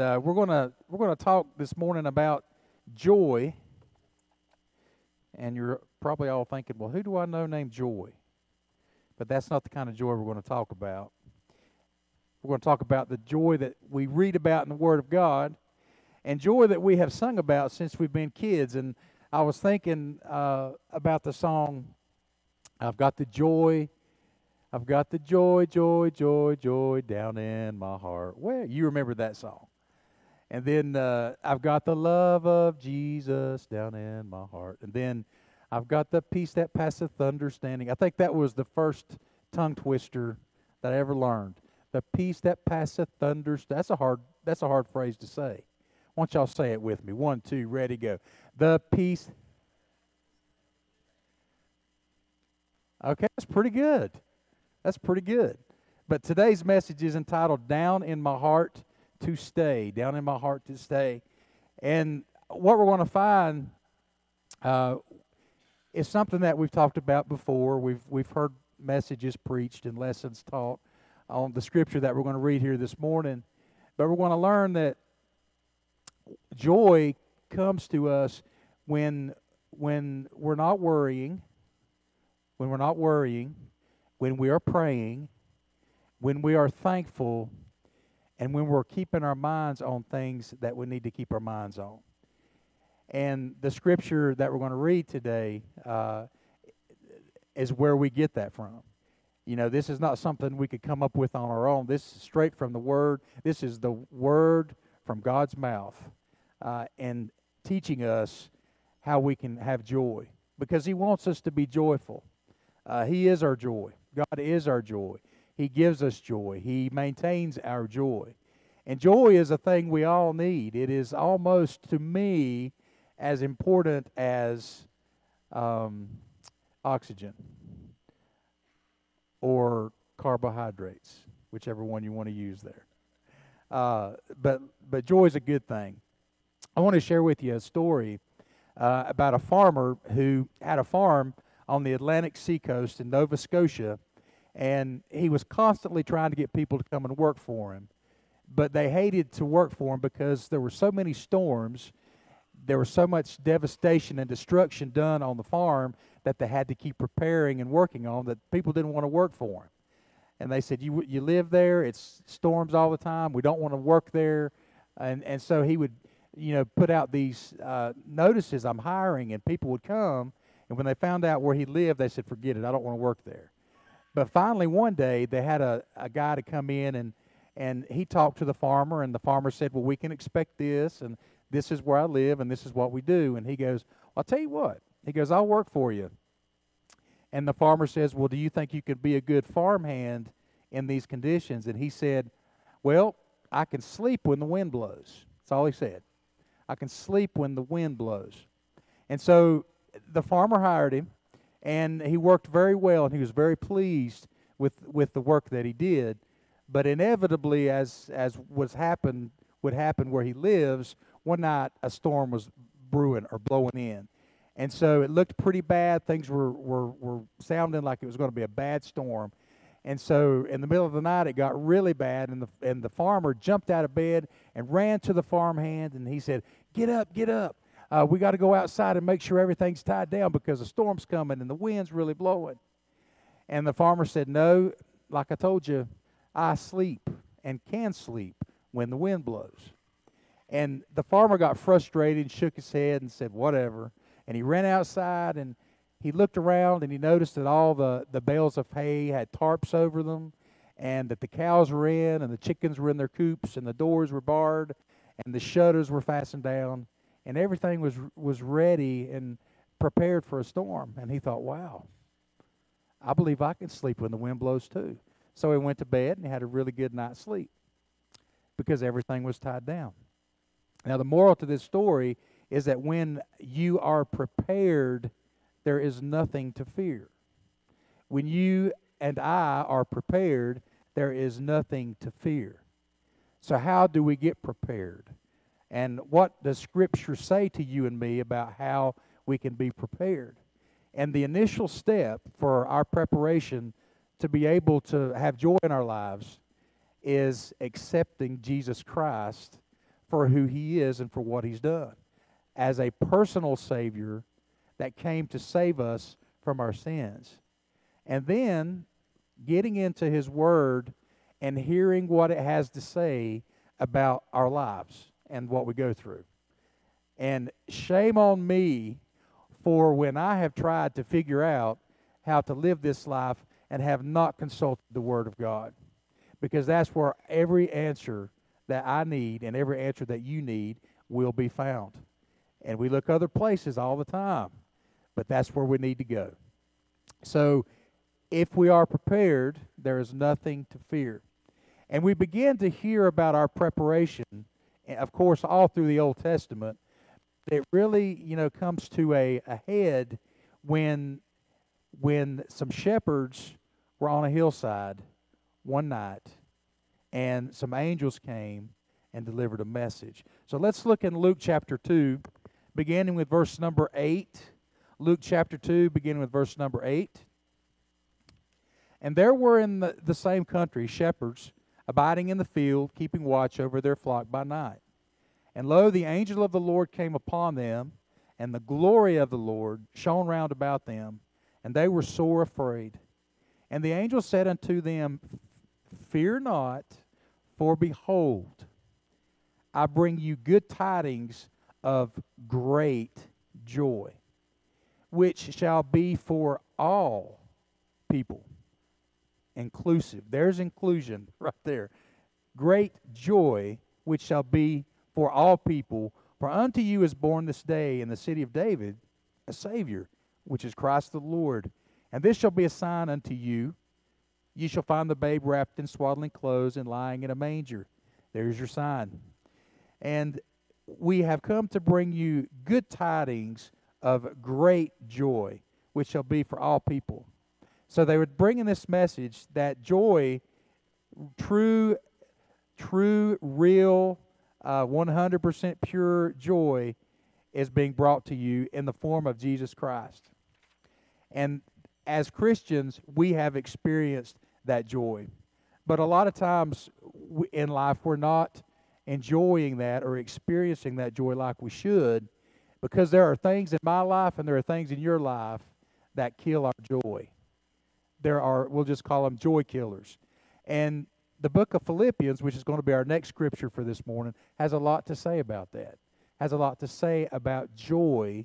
uh, we're gonna we're gonna talk this morning about joy. And you're probably all thinking, well, who do I know named Joy? But that's not the kind of joy we're going to talk about. We're going to talk about the joy that we read about in the Word of God, and joy that we have sung about since we've been kids. And I was thinking uh, about the song, "I've got the joy." I've got the joy, joy, joy, joy down in my heart. Well, you remember that song? And then uh, I've got the love of Jesus down in my heart. And then I've got the peace that passeth understanding. I think that was the first tongue twister that I ever learned. The peace that passeth understanding. That's a hard. That's a hard phrase to say. Why don't y'all say it with me? One, two, ready, go. The peace. Okay, that's pretty good. That's pretty good. But today's message is entitled Down in My Heart to Stay. Down in My Heart to Stay. And what we're going to find uh, is something that we've talked about before. We've, we've heard messages preached and lessons taught on the scripture that we're going to read here this morning. But we're going to learn that joy comes to us when when we're not worrying, when we're not worrying, when we are praying, when we are thankful, and when we're keeping our minds on things that we need to keep our minds on. And the scripture that we're going to read today uh, is where we get that from. You know, this is not something we could come up with on our own. This is straight from the Word. This is the Word from God's mouth uh, and teaching us how we can have joy because He wants us to be joyful. Uh, he is our joy. God is our joy. He gives us joy. He maintains our joy. And joy is a thing we all need. It is almost, to me, as important as um, oxygen or carbohydrates, whichever one you want to use there. Uh, but but joy is a good thing. I want to share with you a story uh, about a farmer who had a farm on the Atlantic seacoast in Nova Scotia, and he was constantly trying to get people to come and work for him. But they hated to work for him because there were so many storms, there was so much devastation and destruction done on the farm that they had to keep preparing and working on that people didn't want to work for him. And they said, "You you live there? It's storms all the time. We don't want to work there." And and so he would, you know, put out these uh, notices. I'm hiring, and people would come and when they found out where he lived, they said, forget it, I don't want to work there. But finally, one day, they had a, a guy to come in and, and he talked to the farmer, and the farmer said, Well, we can expect this, and this is where I live, and this is what we do. And he goes, I'll tell you what. He goes, I'll work for you. And the farmer says, Well, do you think you could be a good farmhand in these conditions? And he said, Well, I can sleep when the wind blows. That's all he said. I can sleep when the wind blows. And so the farmer hired him, and he worked very well, and he was very pleased with with the work that he did. But inevitably, as as was happened would happen where he lives, one night a storm was brewing or blowing in, and so it looked pretty bad. Things were were were sounding like it was going to be a bad storm. And so, in the middle of the night, it got really bad, and the and the farmer jumped out of bed and ran to the farmhand, and he said, "Get up, get up!" Uh, we got to go outside and make sure everything's tied down because the storm's coming and the wind's really blowing. And the farmer said, No, like I told you, I sleep and can sleep when the wind blows. And the farmer got frustrated, shook his head, and said, Whatever. And he ran outside and he looked around and he noticed that all the, the bales of hay had tarps over them and that the cows were in and the chickens were in their coops and the doors were barred and the shutters were fastened down and everything was was ready and prepared for a storm. And he thought, "Wow, I believe I can sleep when the wind blows too." So he went to bed and he had a really good night's sleep because everything was tied down. Now, the moral to this story is that when you are prepared, there is nothing to fear. When you and I are prepared, there is nothing to fear. So, how do we get prepared? And what does Scripture say to you and me about how we can be prepared? And the initial step for our preparation to be able to have joy in our lives is accepting Jesus Christ for who he is and for what he's done as a personal Savior that came to save us from our sins. And then getting into his word and hearing what it has to say about our lives and what we go through. And shame on me for when I have tried to figure out how to live this life and have not consulted the Word of God. Because that's where every answer that I need and every answer that you need will be found. And we look other places all the time, but that's where we need to go. So if we are prepared, there is nothing to fear. And we begin to hear about our preparation, of course, all through the Old Testament. It really, you know, comes to a, a head when when some shepherds were on a hillside one night and some angels came and delivered a message. So let's look in Luke chapter 2, beginning with verse number 8. Luke chapter 2, beginning with verse number 8. And there were in the, the same country shepherds abiding in the field, keeping watch over their flock by night. And lo, the angel of the Lord came upon them, and the glory of the Lord shone round about them, and they were sore afraid. And the angel said unto them, Fear not, for behold, I bring you good tidings of great joy, which shall be for all people inclusive. There's inclusion right there. Great joy, which shall be for all people. For unto you is born this day in the city of David a Savior, which is Christ the Lord. And this shall be a sign unto you. You shall find the babe wrapped in swaddling clothes and lying in a manger. There's your sign. And we have come to bring you good tidings of great joy, which shall be for all people. So they were bringing this message that joy, true, true, real, uh, 100% pure joy is being brought to you in the form of Jesus Christ. And as Christians, we have experienced that joy. But a lot of times in life, we're not enjoying that or experiencing that joy like we should because there are things in my life and there are things in your life that kill our joy there are, we'll just call them joy killers. And the book of Philippians, which is going to be our next scripture for this morning, has a lot to say about that. Has a lot to say about joy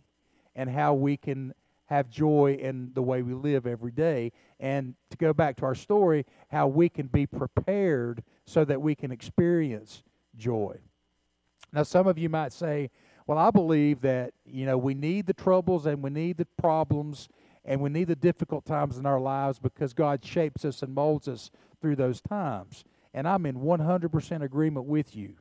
and how we can have joy in the way we live every day. And to go back to our story, how we can be prepared so that we can experience joy. Now, some of you might say, well, I believe that, you know, we need the troubles and we need the problems and we need the difficult times in our lives because God shapes us and molds us through those times. And I'm in 100% agreement with you.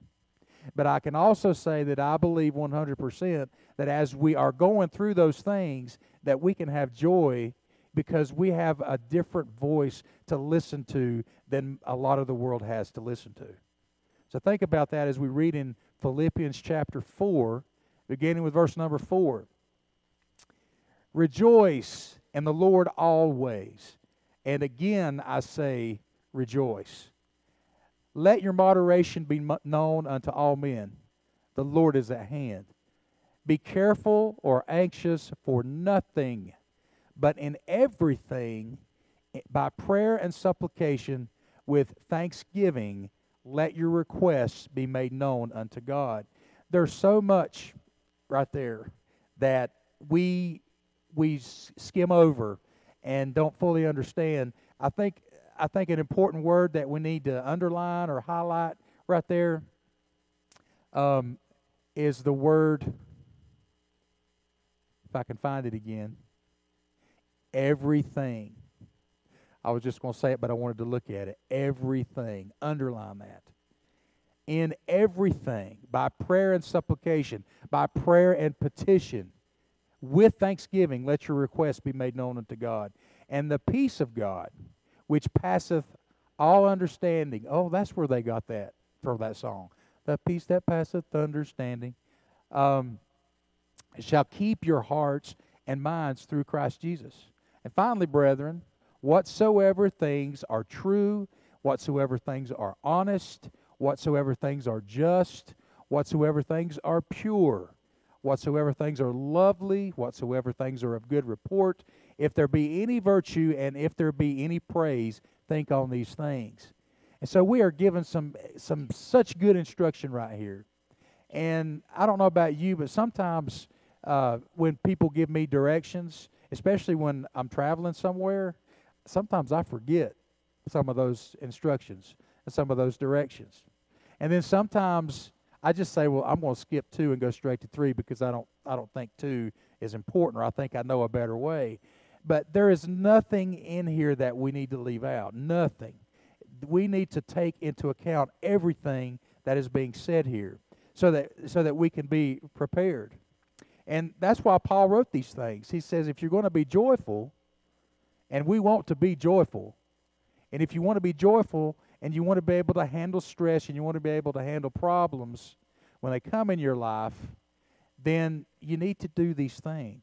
But I can also say that I believe 100% that as we are going through those things, that we can have joy because we have a different voice to listen to than a lot of the world has to listen to. So think about that as we read in Philippians chapter 4, beginning with verse number 4. Rejoice in the Lord always. And again I say, rejoice. Let your moderation be known unto all men. The Lord is at hand. Be careful or anxious for nothing, but in everything, eh, by prayer and supplication, with thanksgiving, let your requests be made known unto God. There's so much right there that we we skim over and don't fully understand. I think I think an important word that we need to underline or highlight right there um, is the word. If I can find it again, everything. I was just going to say it, but I wanted to look at it. Everything. Underline that. In everything, by prayer and supplication, by prayer and petition, with thanksgiving, let your requests be made known unto God. And the peace of God, which passeth all understanding. Oh, that's where they got that for that song. The peace that passeth understanding um, shall keep your hearts and minds through Christ Jesus. And finally, brethren, whatsoever things are true, whatsoever things are honest, whatsoever things are just, whatsoever things are pure, whatsoever things are lovely, whatsoever things are of good report, if there be any virtue and if there be any praise, think on these things. And so we are given some some such good instruction right here. And I don't know about you, but sometimes uh, when people give me directions, especially when I'm traveling somewhere, sometimes I forget some of those instructions and some of those directions. And then sometimes I just say, well, I'm going to skip two and go straight to three because I don't I don't think two is important or I think I know a better way. But there is nothing in here that we need to leave out. Nothing. We need to take into account everything that is being said here so that so that we can be prepared. And that's why Paul wrote these things. He says if you're going to be joyful, and we want to be joyful, and if you want to be joyful, and you want to be able to handle stress and you want to be able to handle problems when they come in your life, then you need to do these things.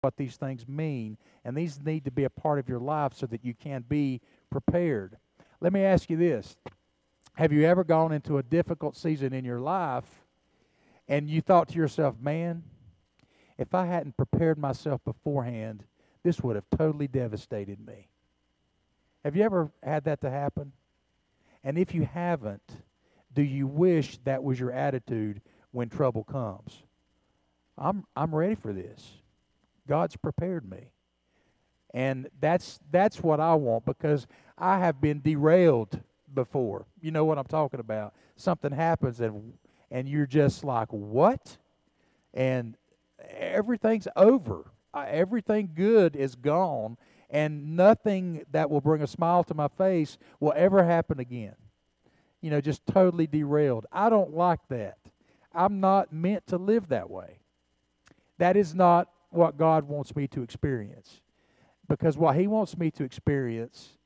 What these things mean, and these need to be a part of your life so that you can be prepared. Let me ask you this Have you ever gone into a difficult season in your life and you thought to yourself, man, if I hadn't prepared myself beforehand, this would have totally devastated me? Have you ever had that to happen? And if you haven't, do you wish that was your attitude when trouble comes? I'm I'm ready for this. God's prepared me. And that's that's what I want because I have been derailed before. You know what I'm talking about. Something happens and and you're just like, "What?" And everything's over. Uh, everything good is gone and nothing that will bring a smile to my face will ever happen again. You know, just totally derailed. I don't like that. I'm not meant to live that way. That is not what God wants me to experience. Because what He wants me to experience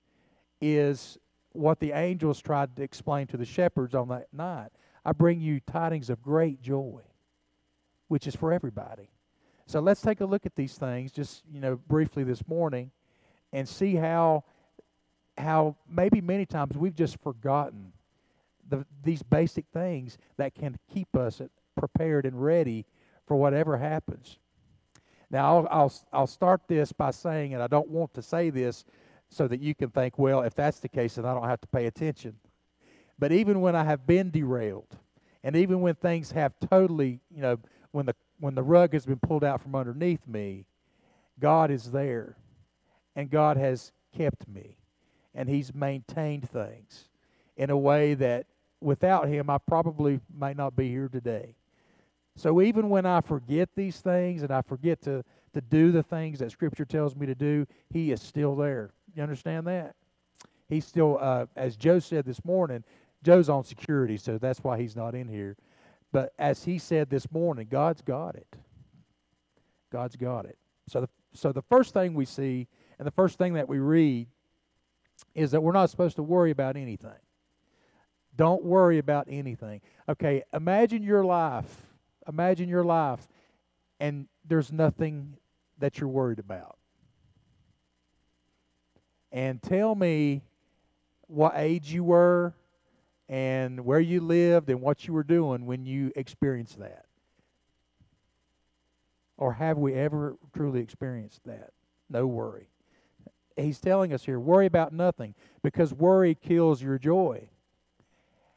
is what the angels tried to explain to the shepherds on that night. I bring you tidings of great joy, which is for everybody. So let's take a look at these things just, you know, briefly this morning and see how how maybe many times we've just forgotten the, these basic things that can keep us prepared and ready for whatever happens. Now, I'll, I'll, I'll start this by saying, and I don't want to say this so that you can think, well, if that's the case, then I don't have to pay attention. But even when I have been derailed, and even when things have totally, you know, when the when the rug has been pulled out from underneath me, God is there and God has kept me. And He's maintained things in a way that without Him, I probably might not be here today. So even when I forget these things and I forget to, to do the things that Scripture tells me to do, He is still there. You understand that? He's still, uh, as Joe said this morning, Joe's on security, so that's why he's not in here. But as he said this morning, God's got it. God's got it. So the, so the first thing we see and the first thing that we read is that we're not supposed to worry about anything. Don't worry about anything. Okay, imagine your life. Imagine your life, and there's nothing that you're worried about. And tell me what age you were and where you lived and what you were doing when you experienced that. Or have we ever truly experienced that? No worry he's telling us here worry about nothing because worry kills your joy.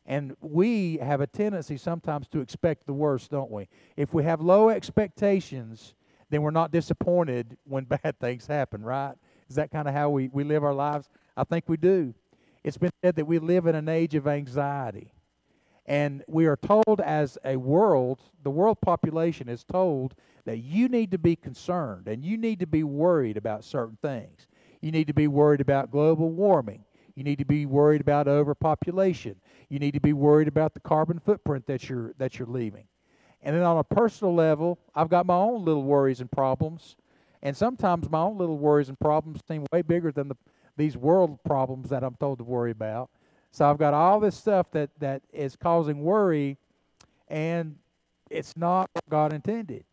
And we have a tendency sometimes to expect the worst, don't we? If we have low expectations, then we're not disappointed when bad things happen, right? Is that kind of how we, we live our lives? I think we do. It's been said that we live in an age of anxiety. And we are told as a world, the world population is told that you need to be concerned and you need to be worried about certain things. You need to be worried about global warming. You need to be worried about overpopulation. You need to be worried about the carbon footprint that you're that you're leaving. And then on a personal level, I've got my own little worries and problems. And sometimes my own little worries and problems seem way bigger than the, these world problems that I'm told to worry about. So I've got all this stuff that, that is causing worry, and it's not what God intended.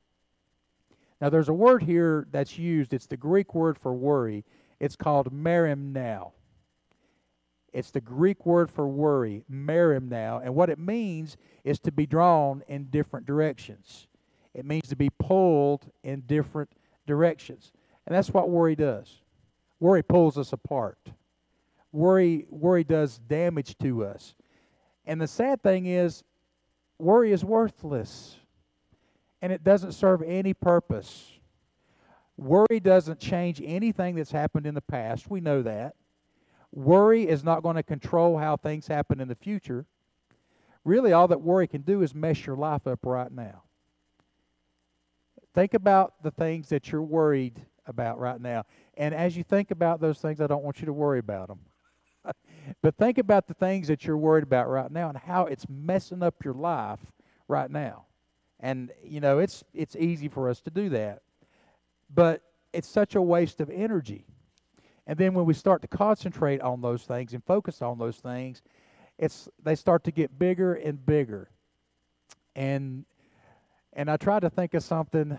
Now, there's a word here that's used. It's the Greek word for worry. It's called merimnao. It's the Greek word for worry, merimnao, and what it means is to be drawn in different directions. It means to be pulled in different directions. And that's what worry does. Worry pulls us apart. Worry worry does damage to us. And the sad thing is worry is worthless. And it doesn't serve any purpose. Worry doesn't change anything that's happened in the past. We know that. Worry is not going to control how things happen in the future. Really, all that worry can do is mess your life up right now. Think about the things that you're worried about right now. And as you think about those things, I don't want you to worry about them. but think about the things that you're worried about right now and how it's messing up your life right now. And you know, it's it's easy for us to do that. But it's such a waste of energy. And then when we start to concentrate on those things and focus on those things, it's they start to get bigger and bigger. And and I try to think of something,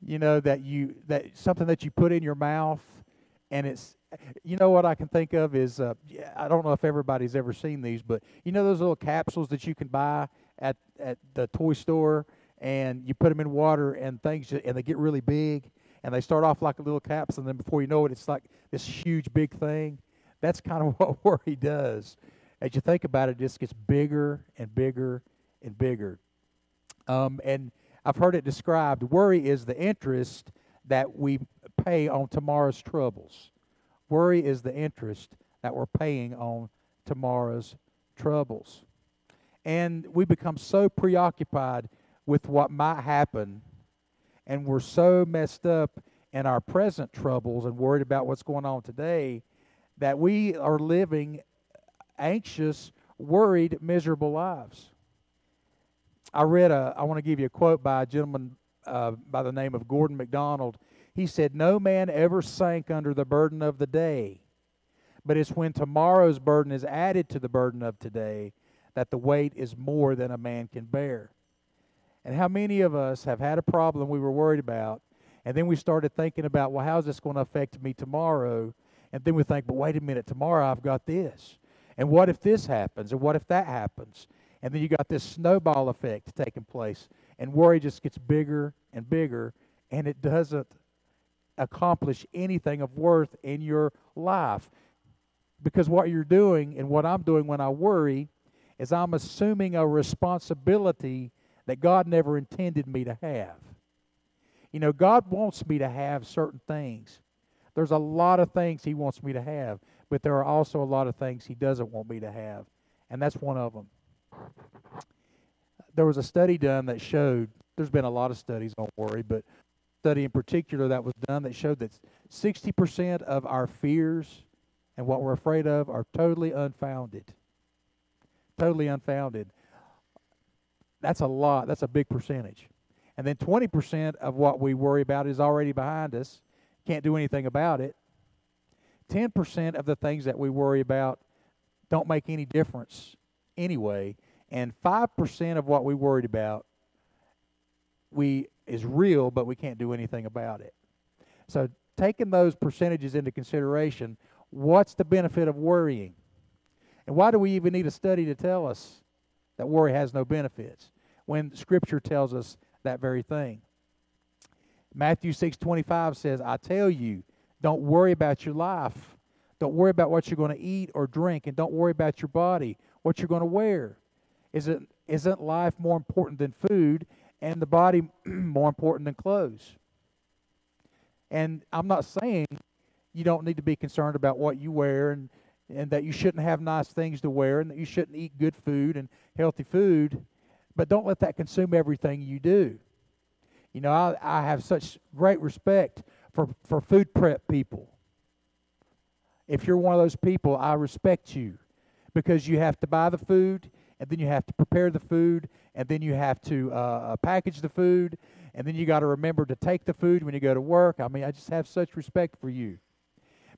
you know, that you that something that you put in your mouth, and it's you know what I can think of is uh, I don't know if everybody's ever seen these, but you know those little capsules that you can buy at at the toy store, and you put them in water and things, and they get really big, and they start off like little caps and then before you know it, it's like this huge big thing. That's kind of what worry does. As you think about it, it just gets bigger and bigger and bigger. Um, and I've heard it described worry is the interest that we pay on tomorrow's troubles. Worry is the interest that we're paying on tomorrow's troubles. And we become so preoccupied with what might happen, and we're so messed up in our present troubles and worried about what's going on today that we are living anxious, worried, miserable lives. I read a, I want to give you a quote by a gentleman uh, by the name of Gordon MacDonald. He said, No man ever sank under the burden of the day, but it's when tomorrow's burden is added to the burden of today that the weight is more than a man can bear. And how many of us have had a problem we were worried about, and then we started thinking about, well, how's this going to affect me tomorrow? And then we think, but wait a minute, tomorrow I've got this. And what if this happens? And what if that happens? And then you got this snowball effect taking place. And worry just gets bigger and bigger, and it doesn't accomplish anything of worth in your life. Because what you're doing and what I'm doing when I worry is I'm assuming a responsibility that God never intended me to have. You know, God wants me to have certain things. There's a lot of things He wants me to have, but there are also a lot of things He doesn't want me to have, and that's one of them. There was a study done that showed, there's been a lot of studies don't worry, but study in particular that was done that showed that 60% of our fears and what we're afraid of are totally unfounded. Totally unfounded. That's a lot. That's a big percentage. And then 20% of what we worry about is already behind us. Can't do anything about it. 10% of the things that we worry about don't make any difference anyway, and 5% of what we worried about we is real, but we can't do anything about it. So taking those percentages into consideration, what's the benefit of worrying? And why do we even need a study to tell us that worry has no benefits when scripture tells us that very thing? Matthew 6:25 says, "I tell you, don't worry about your life. Don't worry about what you're going to eat or drink, and don't worry about your body, what you're going to wear. Isn't, isn't life more important than food and the body more important than clothes? And I'm not saying you don't need to be concerned about what you wear and, and that you shouldn't have nice things to wear and that you shouldn't eat good food and healthy food, but don't let that consume everything you do. You know, I, I have such great respect for, for food prep people. If you're one of those people, I respect you because you have to buy the food and then you have to prepare the food and then you have to uh, uh package the food and then you got to remember to take the food when you go to work. I mean, I just have such respect for you.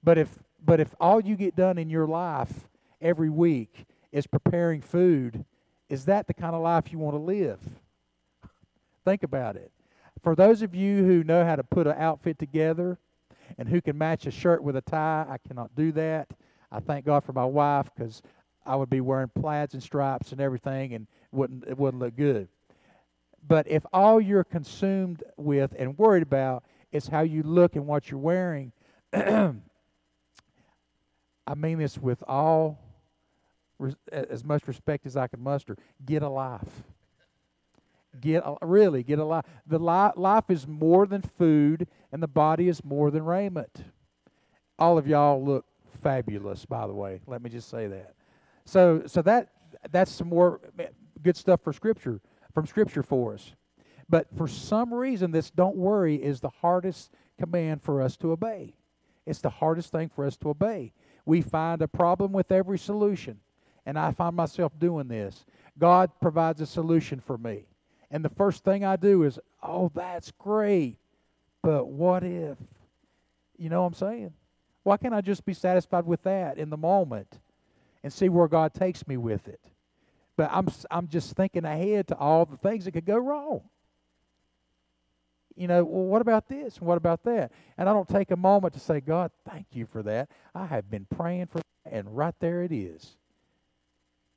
But if but if all you get done in your life every week is preparing food, is that the kind of life you want to live? Think about it. For those of you who know how to put an outfit together and who can match a shirt with a tie, I cannot do that. I thank God for my wife because I would be wearing plaids and stripes and everything, and wouldn't it wouldn't look good. But if all you're consumed with and worried about is how you look and what you're wearing, I mean this with all as much respect as I can muster. Get a life. Get a, really get a life. The li- life is more than food, and the body is more than raiment. All of y'all look fabulous, by the way. Let me just say that. So, so that that's some more good stuff for Scripture from Scripture for us. But for some reason, this "don't worry" is the hardest command for us to obey. It's the hardest thing for us to obey. We find a problem with every solution, and I find myself doing this. God provides a solution for me, and the first thing I do is, "Oh, that's great, but what if?" You know what I'm saying? Why can't I just be satisfied with that in the moment and see where God takes me with it? But I'm I'm just thinking ahead to all the things that could go wrong. You know, well, what about this and what about that? And I don't take a moment to say, God, thank you for that. I have been praying for that, and right there it is.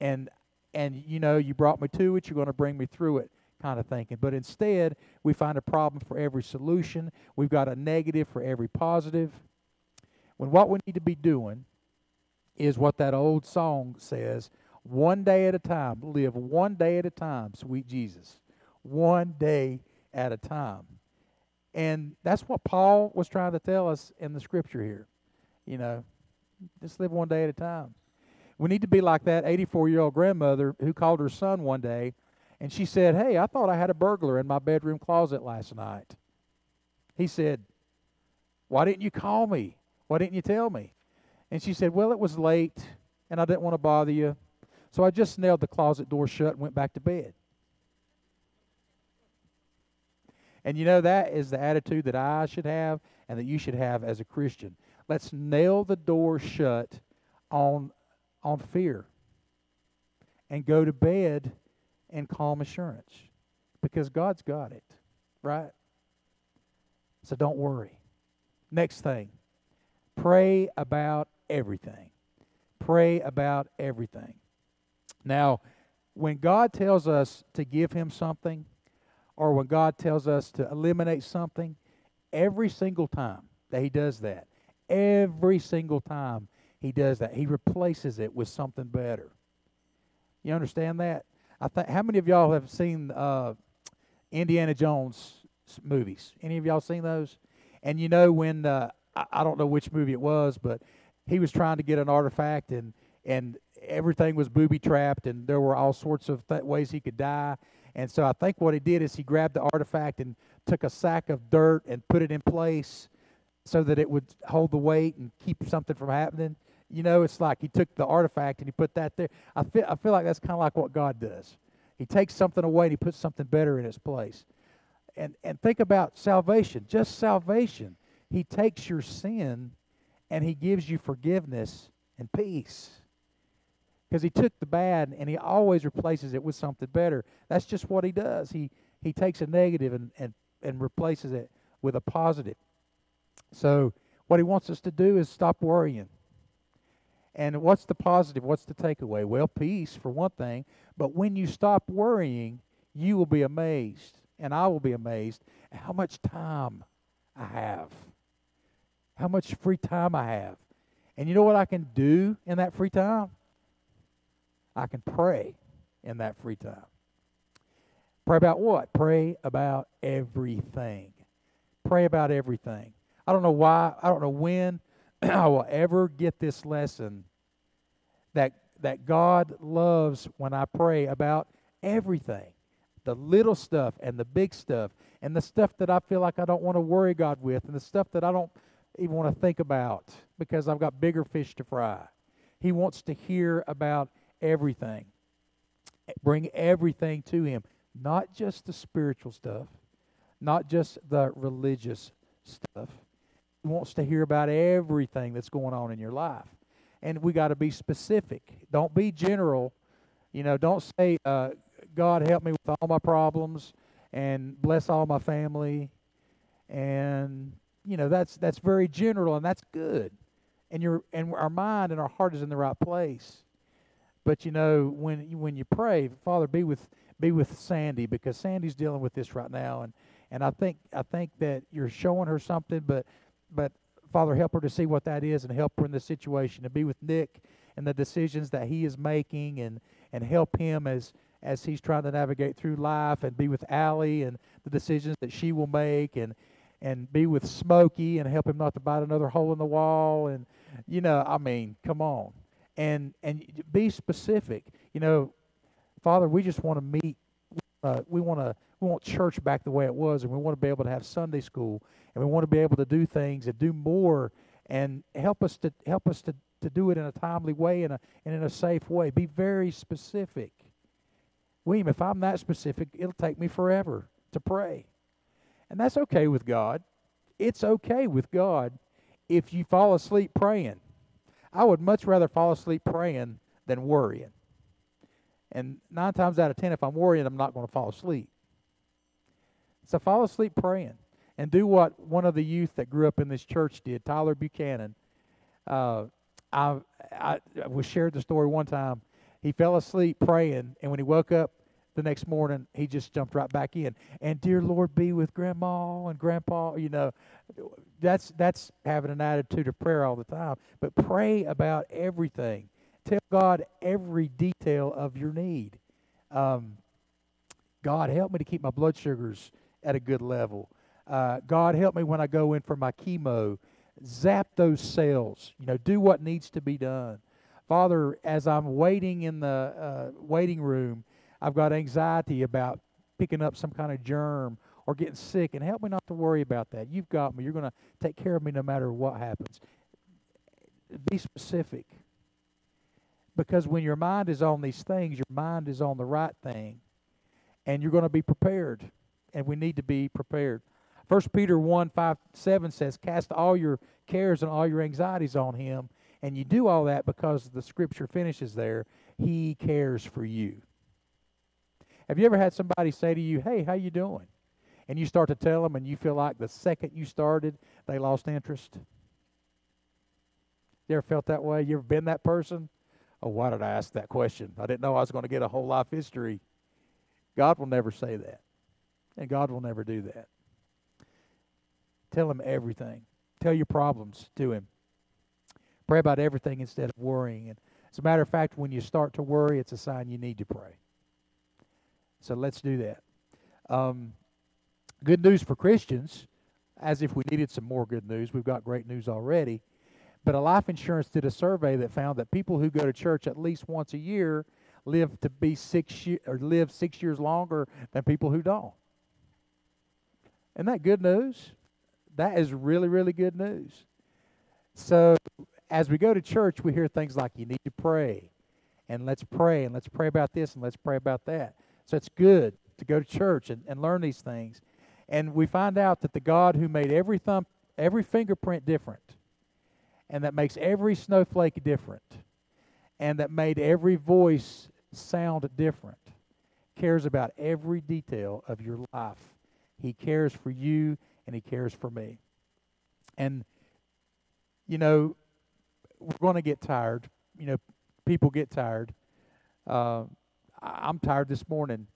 And and you know, you brought me to it, you're going to bring me through it kind of thinking. But instead, we find a problem for every solution. We've got a negative for every positive. When what we need to be doing is what that old song says one day at a time. Live one day at a time, sweet Jesus. One day at a time. And that's what Paul was trying to tell us in the scripture here. You know, just live one day at a time. We need to be like that 84 year old grandmother who called her son one day and she said, Hey, I thought I had a burglar in my bedroom closet last night. He said, Why didn't you call me? Why didn't you tell me? And she said, Well, it was late and I didn't want to bother you. So I just nailed the closet door shut and went back to bed. And you know, that is the attitude that I should have and that you should have as a Christian. Let's nail the door shut on, on fear and go to bed in calm assurance because God's got it, right? So don't worry. Next thing pray about everything. Pray about everything. Now, when God tells us to give Him something, or when God tells us to eliminate something, every single time that He does that, every single time He does that, He replaces it with something better. You understand that? I think. How many of y'all have seen uh, Indiana Jones movies? Any of y'all seen those? And you know when uh, I, don't know which movie it was, but he was trying to get an artifact and and everything was booby trapped and there were all sorts of th- ways he could die and so i think what he did is he grabbed the artifact and took a sack of dirt and put it in place so that it would hold the weight and keep something from happening. You know it's like he took the artifact and he put that there. I feel, I feel like that's kind of like what god does. He takes something away and he puts something better in its place. And and think about salvation. Just salvation. He takes your sin and he gives you forgiveness and peace. Because he took the bad and he always replaces it with something better. That's just what he does. He he takes a negative and, and, and replaces it with a positive. So what he wants us to do is stop worrying. And what's the positive? What's the takeaway? Well, peace for one thing. But when you stop worrying, you will be amazed, and I will be amazed at how much time I have how much free time I have. And you know what I can do in that free time? I can pray in that free time. Pray about what? Pray about everything. Pray about everything. I don't know why, I don't know when I will ever get this lesson that that God loves when I pray about everything. The little stuff and the big stuff and the stuff that I feel like I don't want to worry God with and the stuff that I don't even want to think about because I've got bigger fish to fry. He wants to hear about everything. Bring everything to Him, not just the spiritual stuff, not just the religious stuff. He wants to hear about everything that's going on in your life. And we got to be specific. Don't be general. You know, don't say, uh, God help me with all my problems and bless all my family and you know that's that's very general and that's good and your and our mind and our heart is in the right place. But you know, when when you pray, Father, be with be with Sandy because Sandy's dealing with this right now, and and I think I think that you're showing her something, but but Father, help her to see what that is and help her in the situation. And be with Nick and the decisions that he is making, and and help him as as he's trying to navigate through life, and be with Allie and the decisions that she will make, and and be with Smokey and help him not to bite another hole in the wall, and you know, I mean, come on, and and be specific. You know, Father, we just want to meet. Uh, we want to we want church back the way it was, and we want to be able to have Sunday school, and we want to be able to do things and do more, and help us to help us to, to do it in a timely way and, a, and in a safe way. Be very specific. William, if I'm that specific, it'll take me forever to pray. And that's okay with God. It's okay with God if you fall asleep praying. I would much rather fall asleep praying than worrying. And nine times out of ten, if I'm worrying, I'm not going to fall asleep. So fall asleep praying and do what one of the youth that grew up in this church did, Tyler Buchanan. Uh, I, I, I was shared the story one time. He fell asleep praying, and when he woke up the next morning, he just jumped right back in. And dear Lord, be with Grandma and Grandpa. You know, that's that's having an attitude of prayer all the time. But pray about everything. Tell God every detail of your need. Um, God, help me to keep my blood sugars at a good level. Uh, God, help me when I go in for my chemo. Zap those cells. You know, do what needs to be done. Father, as I'm waiting in the uh, waiting room, I've got anxiety about picking up some kind of germ or getting sick, and help me not to worry about that. You've got me. You're going to take care of me no matter what happens. Be specific. Because when your mind is on these things, your mind is on the right thing, and you're going to be prepared and we need to be prepared. First Peter 1 5 7 says, Cast all your cares and all your anxieties on him. And you do all that because the scripture finishes there. He cares for you. Have you ever had somebody say to you, Hey, how you doing? And you start to tell them, and you feel like the second you started, they lost interest? You ever felt that way? You ever been that person? Oh, why did I ask that question? I didn't know I was going to get a whole life history. God will never say that. And God will never do that. Tell him everything. Tell your problems to him. Pray about everything instead of worrying. And as a matter of fact, when you start to worry, it's a sign you need to pray. So let's do that. Um, good news for Christians, as if we needed some more good news. We've got great news already. But a life insurance did a survey that found that people who go to church at least once a year live to be six year, or live six years longer than people who don't. Isn't that good news? That is really, really good news. So, as we go to church, we hear things like, you need to pray, and let's pray, and let's pray about this, and let's pray about that. So, it's good to go to church and, and learn these things. And we find out that the God who made every thumb, every fingerprint different, and that makes every snowflake different, and that made every voice sound different, cares about every detail of your life he cares for you and He cares for me. And, you know, we're going to get tired. You know, people get tired. Uh, I'm tired this morning.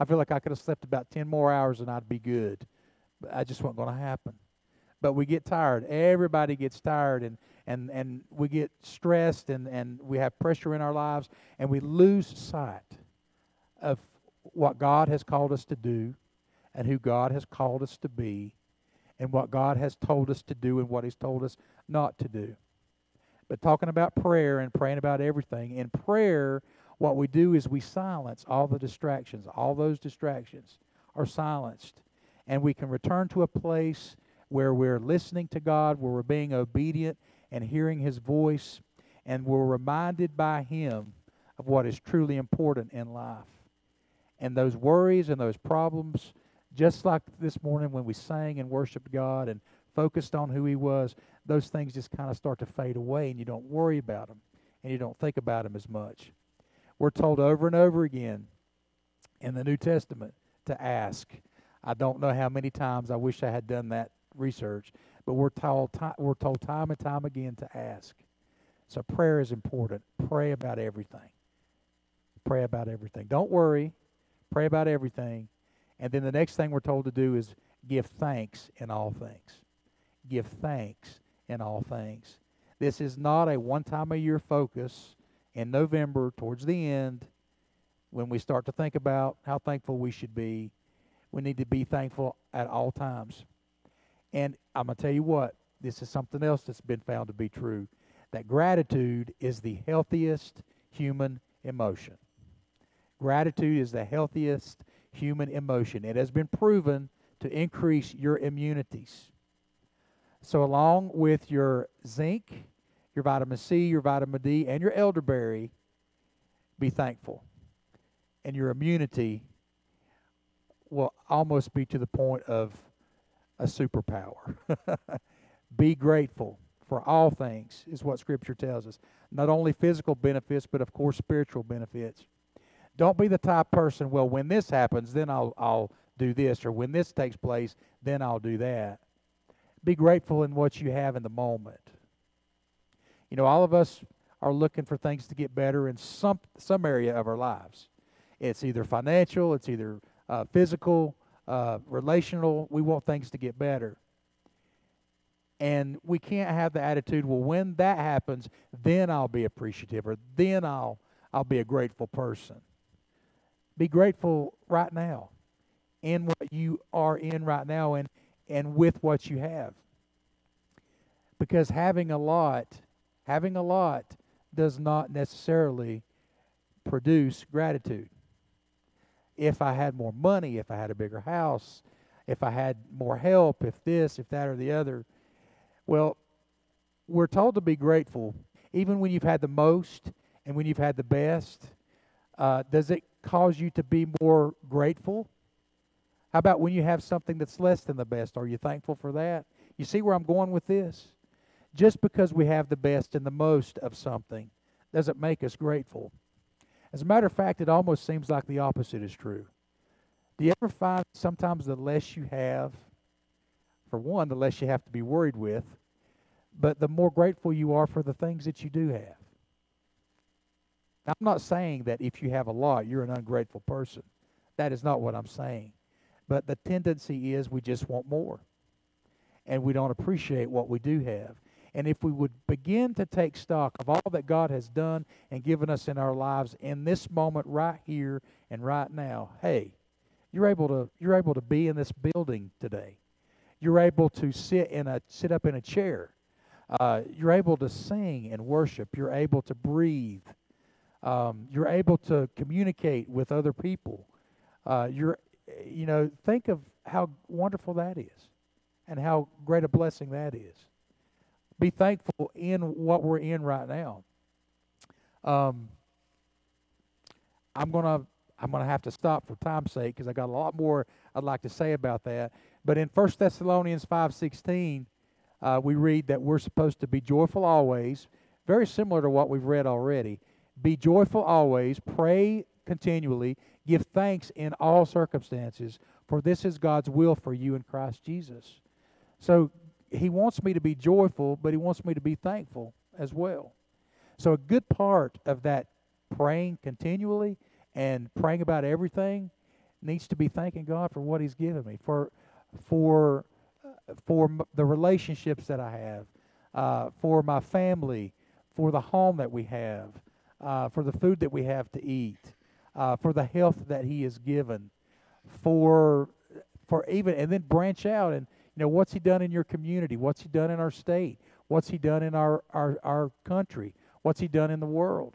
I feel like I could have slept about 10 more hours and I'd be good. But I just wasn't going to happen. But we get tired. Everybody gets tired and, and, and we get stressed and, and we have pressure in our lives and we lose sight of what God has called us to do and who God has called us to be and what God has told us to do and what He's told us not to do. But talking about prayer and praying about everything, in prayer, what we do is we silence all the distractions. All those distractions are silenced. And we can return to a place where we're listening to God, where we're being obedient and hearing His voice, and we're reminded by Him of what is truly important in life. And those worries and those problems just like this morning when we sang and worshiped God and focused on who He was, those things just kind of start to fade away and you don't worry about them and you don't think about them as much. We're told over and over again in the New Testament to ask. I don't know how many times I wish I had done that research, but we're told we're told time and time again to ask. So prayer is important. Pray about everything. Pray about everything. Don't worry. Pray about everything. And then the next thing we're told to do is give thanks in all things. Give thanks in all things. This is not a one time a year focus in November towards the end when we start to think about how thankful we should be. We need to be thankful at all times. And I'm going to tell you what, this is something else that's been found to be true that gratitude is the healthiest human emotion. Gratitude is the healthiest human emotion. It has been proven to increase your immunities. So, along with your zinc, your vitamin C, your vitamin D, and your elderberry, be thankful. And your immunity will almost be to the point of a superpower. be grateful for all things, is what Scripture tells us. Not only physical benefits, but of course spiritual benefits. Don't be the type person, well, when this happens, then I'll, I'll do this, or when this takes place, then I'll do that. Be grateful in what you have in the moment. You know, all of us are looking for things to get better in some some area of our lives. It's either financial, it's either uh, physical, uh, relational. We want things to get better. And we can't have the attitude, well, when that happens, then I'll be appreciative or then I'll I'll be a grateful person. Be grateful right now in what you are in right now and and with what you have. Because having a lot, having a lot does not necessarily produce gratitude. If I had more money, if I had a bigger house, if I had more help, if this, if that, or the other, well, we're told to be grateful even when you've had the most and when you've had the best. Uh, does it cause you to be more grateful? How about when you have something that's less than the best? Are you thankful for that? You see where I'm going with this? Just because we have the best and the most of something doesn't make us grateful. As a matter of fact, it almost seems like the opposite is true. Do you ever find sometimes the less you have, for one, the less you have to be worried with, but the more grateful you are for the things that you do have? Now, I'm not saying that if you have a lot, you're an ungrateful person. That is not what I'm saying. But the tendency is we just want more. And we don't appreciate what we do have. And if we would begin to take stock of all that God has done and given us in our lives in this moment right here and right now, hey, you're able to you're able to be in this building today. You're able to sit in a sit up in a chair. Uh, you're able to sing and worship. You're able to breathe. Um, you're able to communicate with other people. Uh, you're you know, think of how wonderful that is and how great a blessing that is. Be thankful in what we're in right now. Um, I'm gonna I'm gonna have to stop for time's sake because I got a lot more I'd like to say about that. But in 1 Thessalonians 5:16, uh, we read that we're supposed to be joyful always, very similar to what we've read already. Be joyful always, pray continually, Give thanks in all circumstances, for this is God's will for you in Christ Jesus. So he wants me to be joyful, but he wants me to be thankful as well. So a good part of that praying continually and praying about everything needs to be thanking God for what he's given me, for for for the relationships that I have, uh, for my family, for the home that we have, uh, for the food that we have to eat, uh, for the health that He has given, for for even and then branch out and you know what's He done in your community, what's He done in our state, what's He done in our our our country, what's He done in the world.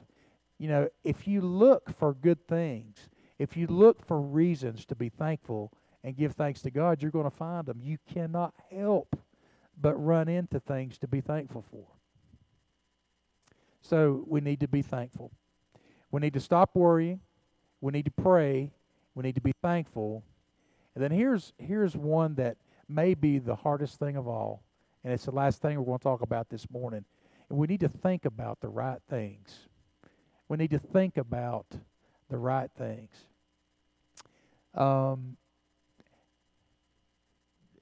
You know, if you look for good things, if you look for reasons to be thankful and give thanks to God, you're going to find them. You cannot help but run into things to be thankful for. So we need to be thankful. We need to stop worrying. We need to pray. We need to be thankful. And then here's here's one that may be the hardest thing of all, and it's the last thing we're going to talk about this morning. And we need to think about the right things. We need to think about the right things. Um,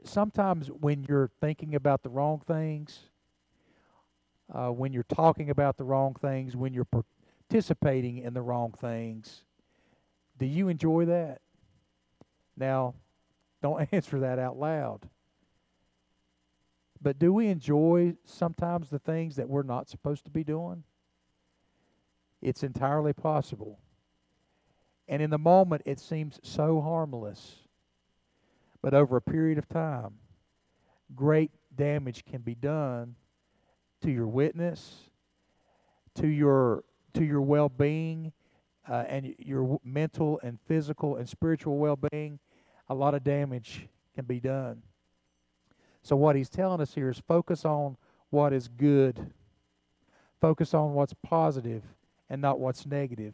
sometimes when you're thinking about the wrong things, uh, when you're talking about the wrong things, when you're participating in the wrong things, do you enjoy that? Now, don't answer that out loud. But do we enjoy sometimes the things that we're not supposed to be doing? It's entirely possible. And in the moment, it seems so harmless. But over a period of time, great damage can be done to your witness, to your to your well-being, uh, and your mental and physical and spiritual well-being. A lot of damage can be done. So what he's telling us here is focus on what is good. Focus on what's positive and not what's negative.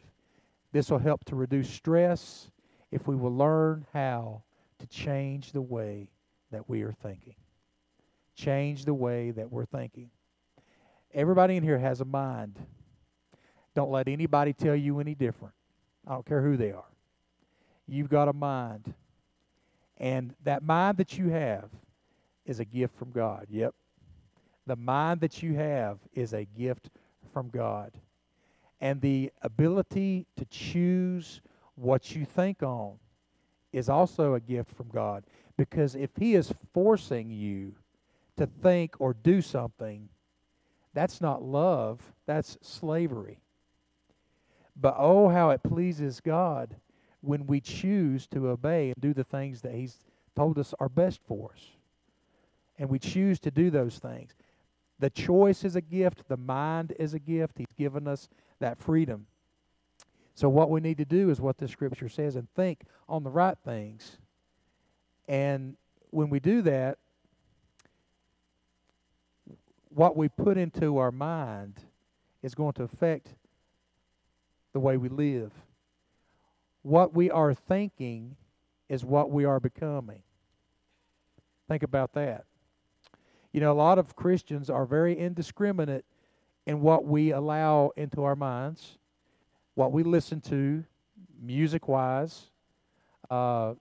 This will help to reduce stress if we will learn how to change the way that we are thinking. Change the way that we're thinking. Everybody in here has a mind. Don't let anybody tell you any different. I don't care who they are. You've got a mind. And that mind that you have is a gift from God. Yep. The mind that you have is a gift from God and the ability to choose what you think on is also a gift from God. Because if He is forcing you to think or do something, that's not love, that's slavery. But oh, how it pleases God when we choose to obey and do the things that He's told us are best for us. And we choose to do those things. The choice is a gift, the mind is a gift. He's given us that freedom. So, what we need to do is what the scripture says and think on the right things. And when we do that, what we put into our mind is going to affect the way we live. What we are thinking is what we are becoming. Think about that. You know, a lot of Christians are very indiscriminate in what we allow into our minds, what we listen to, music wise, uh,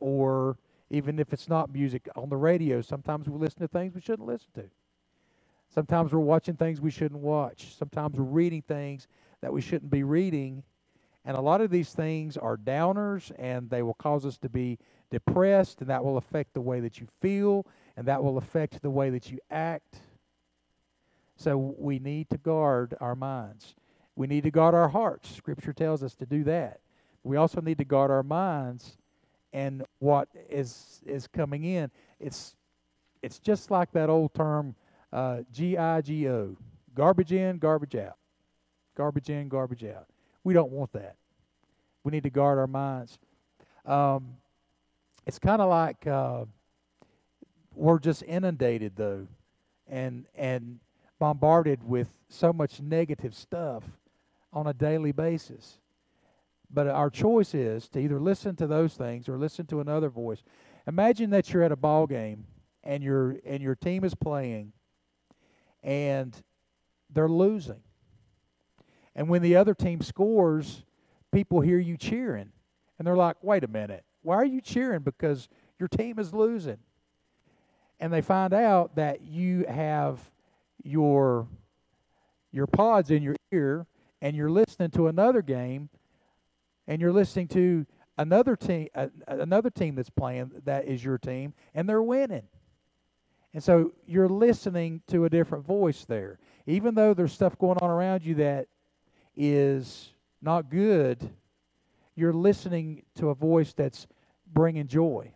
or even if it's not music on the radio, sometimes we listen to things we shouldn't listen to. Sometimes we're watching things we shouldn't watch. Sometimes we're reading things that we shouldn't be reading. And a lot of these things are downers and they will cause us to be depressed, and that will affect the way that you feel, and that will affect the way that you act. So we need to guard our minds. We need to guard our hearts. Scripture tells us to do that. We also need to guard our minds and what is is coming in. It's it's just like that old term uh, G-I-G-O, garbage in, garbage out, garbage in, garbage out. We don't want that. We need to guard our minds. Um, it's kind of like uh, we're just inundated though, and and bombarded with so much negative stuff on a daily basis. But our choice is to either listen to those things or listen to another voice. Imagine that you're at a ball game and your and your team is playing and they're losing. And when the other team scores, people hear you cheering. And they're like, "Wait a minute. Why are you cheering because your team is losing?" And they find out that you have your your pods in your ear and you're listening to another game and you're listening to another team uh, another team that's playing that is your team and they're winning and so you're listening to a different voice there even though there's stuff going on around you that is not good you're listening to a voice that's bringing joy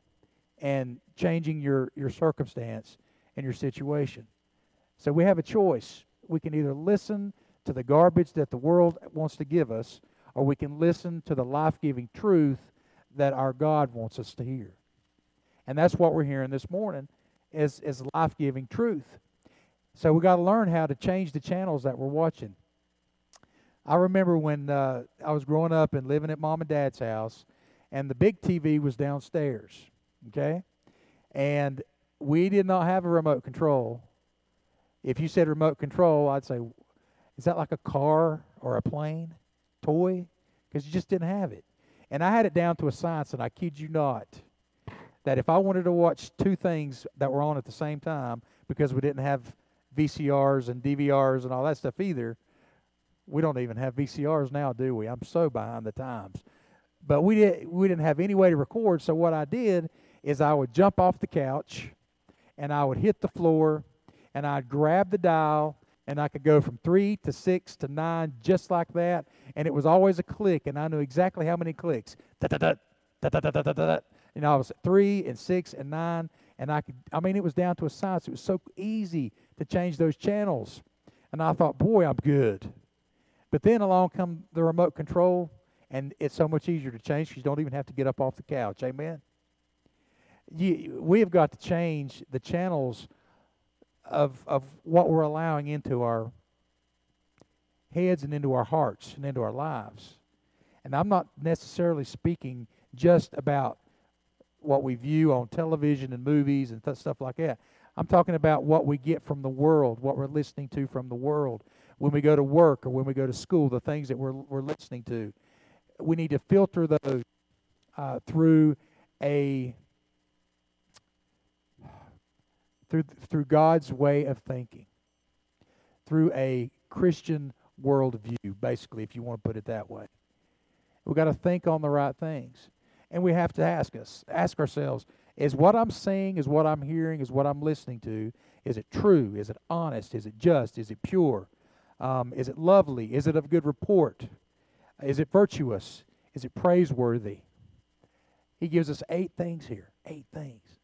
and changing your your circumstance and your situation so we have a choice. We can either listen to the garbage that the world wants to give us, or we can listen to the life giving truth that our God wants us to hear. And that's what we're hearing this morning is, is life giving truth. So we got to learn how to change the channels that we're watching. I remember when uh, I was growing up and living at mom and dad's house, and the big TV was downstairs. Okay? And we did not have a remote control if you said remote control, I'd say, is that like a car or a plane, toy? Because you just didn't have it. And I had it down to a science, and I kid you not, that if I wanted to watch two things that were on at the same time because we didn't have VCRs and DVRs and all that stuff either, we don't even have VCRs now, do we? I'm so behind the times. But we did we didn't have any way to record, so what I did is I would jump off the couch and I would hit the floor and I'd grab the dial and I could go from three to six to nine just like that. And it was always a click, and I knew exactly how many clicks. You know, I was at three and six and nine, and I could, I mean, it was down to a science. It was so easy to change those channels. And I thought, boy, I'm good. But then along come the remote control, and it's so much easier to change because you don't even have to get up off the couch. Amen. You, we have got to change the channels of of what we're allowing into our heads and into our hearts and into our lives. And I'm not necessarily speaking just about what we view on television and movies and th- stuff like that. I'm talking about what we get from the world, what we're listening to from the world. When we go to work or when we go to school, the things that we're, we're listening to. We need to filter those uh, through a through through God's way of thinking, through a Christian worldview, basically, if you want to put it that way. We've got to think on the right things, and we have to ask us, ask ourselves: Is what I'm seeing, is what I'm hearing, is what I'm listening to, is it true? Is it honest? Is it just? Is it pure? Um, is it lovely? Is it of good report? Is it virtuous? Is it praiseworthy? He gives us eight things here. Eight things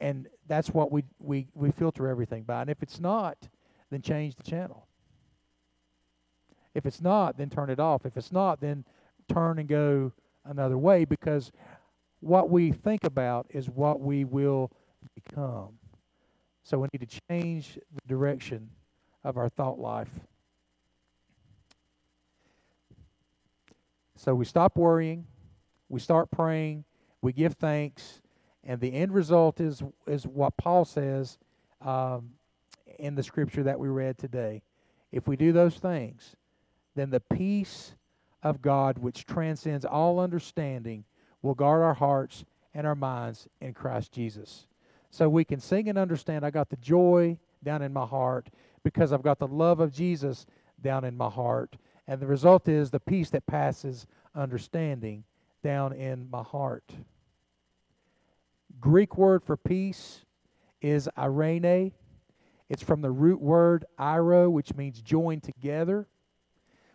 and that's what we, we, we filter everything by. And if it's not, then change the channel. If it's not, then turn it off. If it's not, then turn and go another way because what we think about is what we will become. So we need to change the direction of our thought life. So we stop worrying, we start praying, we give thanks, and the end result is is what Paul says um, in the scripture that we read today. If we do those things, then the peace of God, which transcends all understanding, will guard our hearts and our minds in Christ Jesus. So we can sing and understand. I got the joy down in my heart because I've got the love of Jesus down in my heart. And the result is the peace that passes understanding down in my heart. Greek word for peace is irene. It's from the root word eiro, which means join together.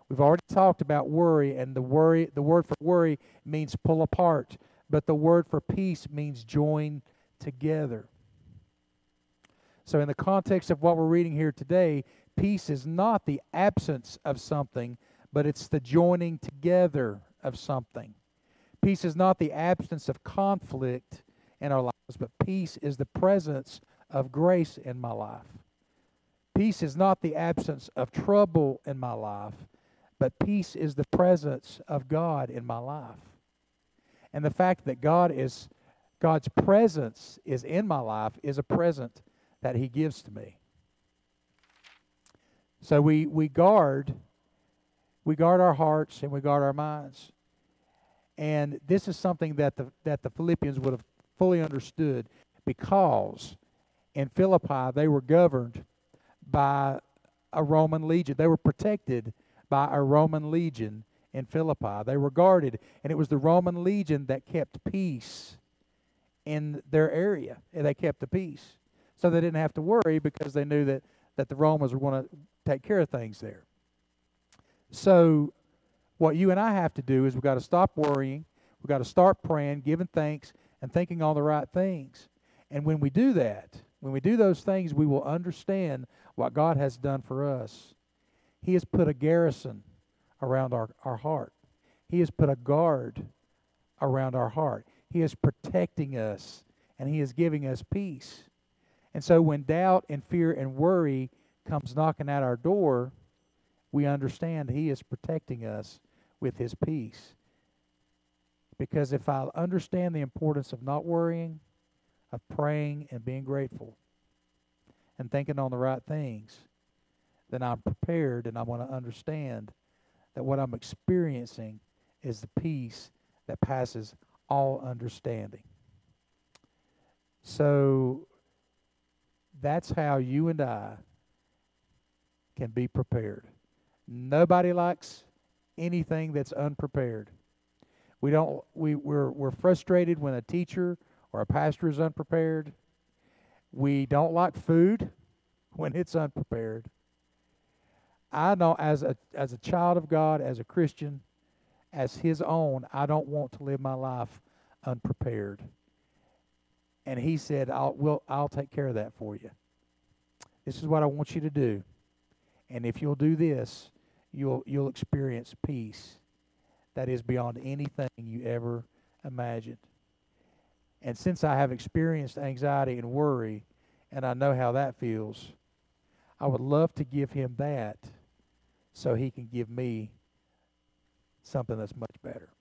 We've already talked about worry, and the worry the word for worry means pull apart, but the word for peace means join together. So in the context of what we're reading here today, peace is not the absence of something, but it's the joining together of something. Peace is not the absence of conflict, in our lives, but peace is the presence of grace in my life. Peace is not the absence of trouble in my life, but peace is the presence of God in my life. And the fact that God is God's presence is in my life is a present that he gives to me. So we we guard we guard our hearts and we guard our minds. And this is something that the that the Philippians would have fully understood because in Philippi they were governed by a Roman legion. They were protected by a Roman legion in Philippi. They were guarded, and it was the Roman legion that kept peace in their area. And they kept the peace. So they didn't have to worry because they knew that, that the Romans were going to take care of things there. So what you and I have to do is we've got to stop worrying. We've got to start praying, giving thanks, and thinking all the right things. And when we do that, when we do those things, we will understand what God has done for us. He has put a garrison around our, our heart, He has put a guard around our heart. He is protecting us, and He is giving us peace. And so when doubt and fear and worry comes knocking at our door, we understand He is protecting us with His peace. Because if I understand the importance of not worrying, of praying and being grateful, and thinking on the right things, then I'm prepared and I want to understand that what I'm experiencing is the peace that passes all understanding. So that's how you and I can be prepared. Nobody likes anything that's unprepared. We don't we, we're we're frustrated when a teacher or a pastor is unprepared. We don't like food when it's unprepared. I know as a as a child of God, as a Christian, as his own, I don't want to live my life unprepared. And he said, I'll will I'll take care of that for you. This is what I want you to do. And if you'll do this, you'll you'll experience peace that is beyond anything you ever imagined. And since I have experienced anxiety and worry, and I know how that feels, I would love to give him that so he can give me something that's much better.